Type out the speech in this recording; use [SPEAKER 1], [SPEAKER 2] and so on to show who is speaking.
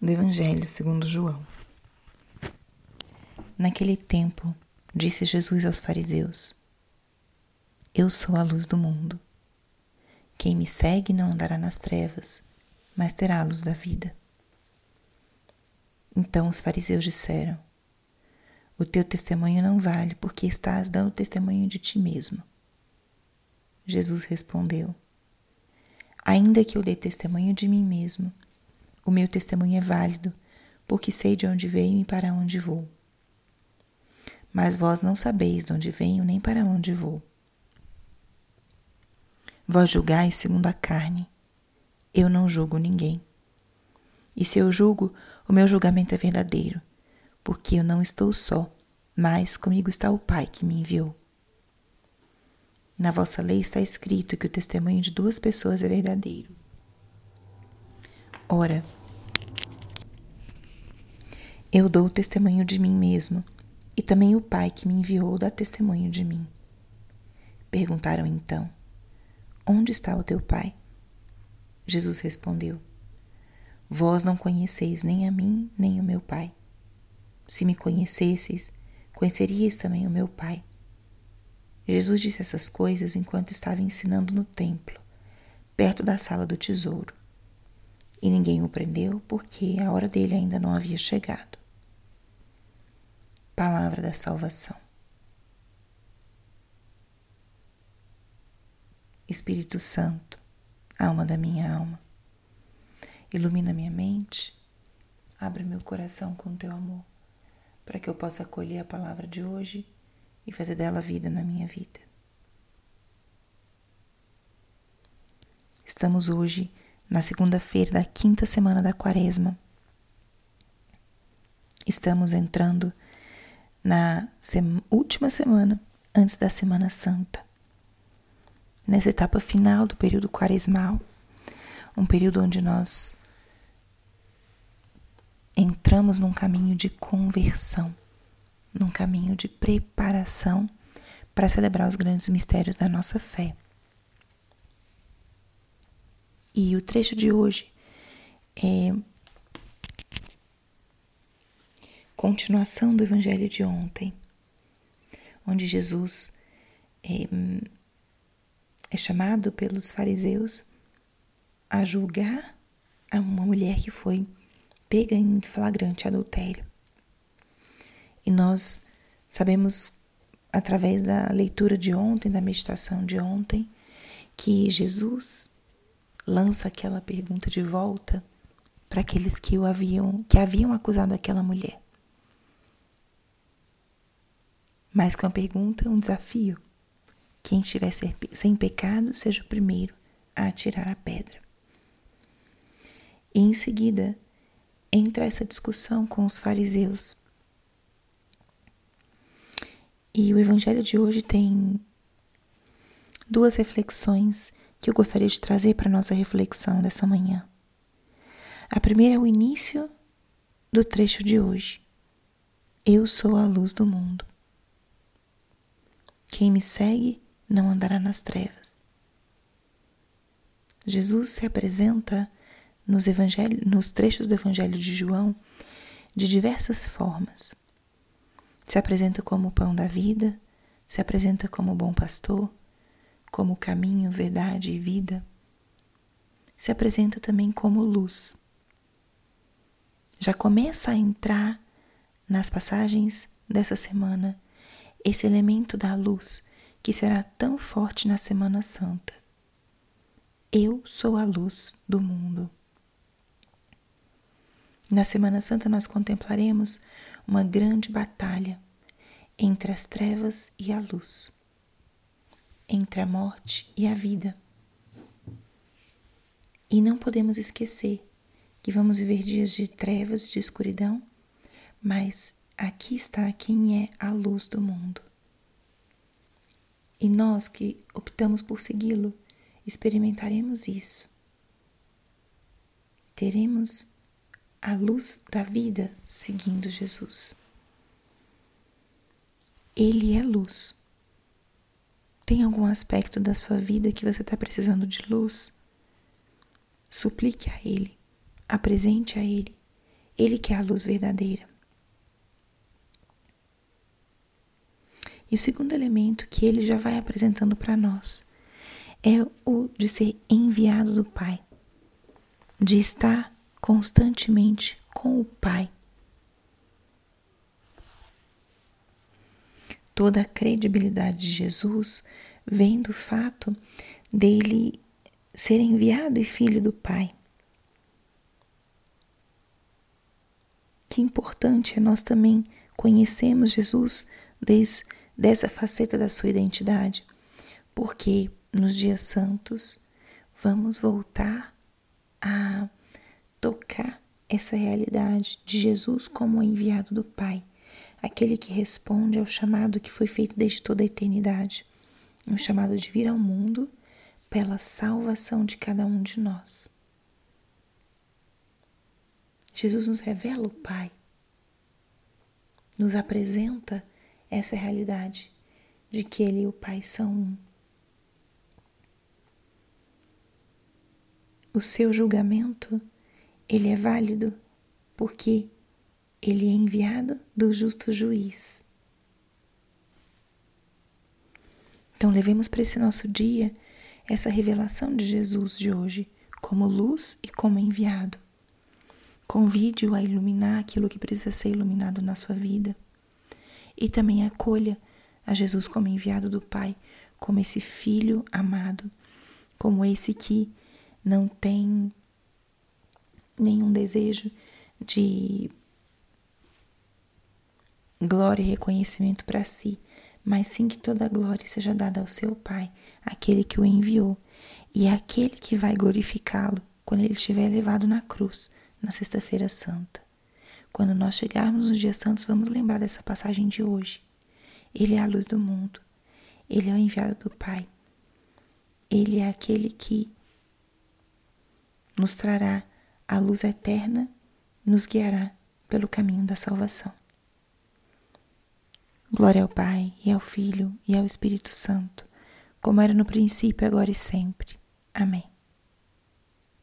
[SPEAKER 1] do Evangelho segundo João. Naquele tempo, disse Jesus aos fariseus: Eu sou a luz do mundo. Quem me segue não andará nas trevas, mas terá a luz da vida. Então os fariseus disseram: O teu testemunho não vale, porque estás dando testemunho de ti mesmo. Jesus respondeu: Ainda que eu dê testemunho de mim mesmo, o meu testemunho é válido, porque sei de onde venho e para onde vou. Mas vós não sabeis de onde venho nem para onde vou. Vós julgais segundo a carne. Eu não julgo ninguém. E se eu julgo, o meu julgamento é verdadeiro, porque eu não estou só, mas comigo está o Pai que me enviou. Na vossa lei está escrito que o testemunho de duas pessoas é verdadeiro. Ora, eu dou testemunho de mim mesmo, e também o Pai que me enviou dá testemunho de mim. Perguntaram então: Onde está o teu Pai? Jesus respondeu: Vós não conheceis nem a mim, nem o meu Pai. Se me conhecesseis, conheceríeis também o meu Pai. Jesus disse essas coisas enquanto estava ensinando no templo, perto da sala do tesouro. E ninguém o prendeu porque a hora dele ainda não havia chegado. Palavra da salvação. Espírito Santo, alma da minha alma, ilumina minha mente, abre meu coração com teu amor, para que eu possa acolher a palavra de hoje e fazer dela vida na minha vida. Estamos hoje na segunda-feira da quinta semana da Quaresma. Estamos entrando na última semana antes da Semana Santa. Nessa etapa final do período quaresmal, um período onde nós entramos num caminho de conversão num caminho de preparação para celebrar os grandes mistérios da nossa fé. E o trecho de hoje é continuação do evangelho de ontem, onde Jesus é, é chamado pelos fariseus a julgar uma mulher que foi pega em flagrante adultério. E nós sabemos, através da leitura de ontem, da meditação de ontem, que Jesus lança aquela pergunta de volta para aqueles que o haviam que haviam acusado aquela mulher. Mais que uma pergunta, um desafio. Quem estiver sem pecado, seja o primeiro a atirar a pedra. E em seguida, entra essa discussão com os fariseus e o evangelho de hoje tem duas reflexões que eu gostaria de trazer para a nossa reflexão dessa manhã. A primeira é o início do trecho de hoje. Eu sou a luz do mundo. Quem me segue não andará nas trevas. Jesus se apresenta nos, nos trechos do Evangelho de João de diversas formas se apresenta como o pão da vida, se apresenta como o bom pastor, como caminho, verdade e vida. Se apresenta também como luz. Já começa a entrar nas passagens dessa semana esse elemento da luz que será tão forte na Semana Santa. Eu sou a luz do mundo. Na Semana Santa nós contemplaremos uma grande batalha entre as trevas e a luz, entre a morte e a vida. E não podemos esquecer que vamos viver dias de trevas, e de escuridão, mas aqui está quem é a luz do mundo. E nós que optamos por segui-lo, experimentaremos isso. Teremos a luz da vida seguindo Jesus. Ele é luz. Tem algum aspecto da sua vida que você está precisando de luz? Suplique a Ele, apresente a Ele Ele que é a luz verdadeira. E o segundo elemento que ele já vai apresentando para nós é o de ser enviado do Pai, de estar constantemente com o Pai. Toda a credibilidade de Jesus vem do fato dele ser enviado e filho do Pai. Que importante é nós também conhecermos Jesus desde dessa faceta da sua identidade, porque nos dias santos vamos voltar a tocar essa realidade de Jesus como enviado do Pai, aquele que responde ao chamado que foi feito desde toda a eternidade, um chamado de vir ao mundo pela salvação de cada um de nós. Jesus nos revela o Pai, nos apresenta essa realidade de que Ele e o Pai são um. O seu julgamento, ele é válido porque ele é enviado do justo juiz. Então, levemos para esse nosso dia essa revelação de Jesus de hoje como luz e como enviado. Convide-o a iluminar aquilo que precisa ser iluminado na sua vida e também acolha a Jesus como enviado do Pai, como esse filho amado, como esse que não tem nenhum desejo de glória e reconhecimento para si, mas sim que toda a glória seja dada ao seu Pai, aquele que o enviou, e é aquele que vai glorificá-lo quando ele estiver levado na cruz, na Sexta-feira Santa. Quando nós chegarmos nos dias santos, vamos lembrar dessa passagem de hoje. Ele é a luz do mundo. Ele é o enviado do Pai. Ele é aquele que nos trará a luz eterna, nos guiará pelo caminho da salvação. Glória ao Pai, e ao Filho, e ao Espírito Santo, como era no princípio, agora e sempre. Amém.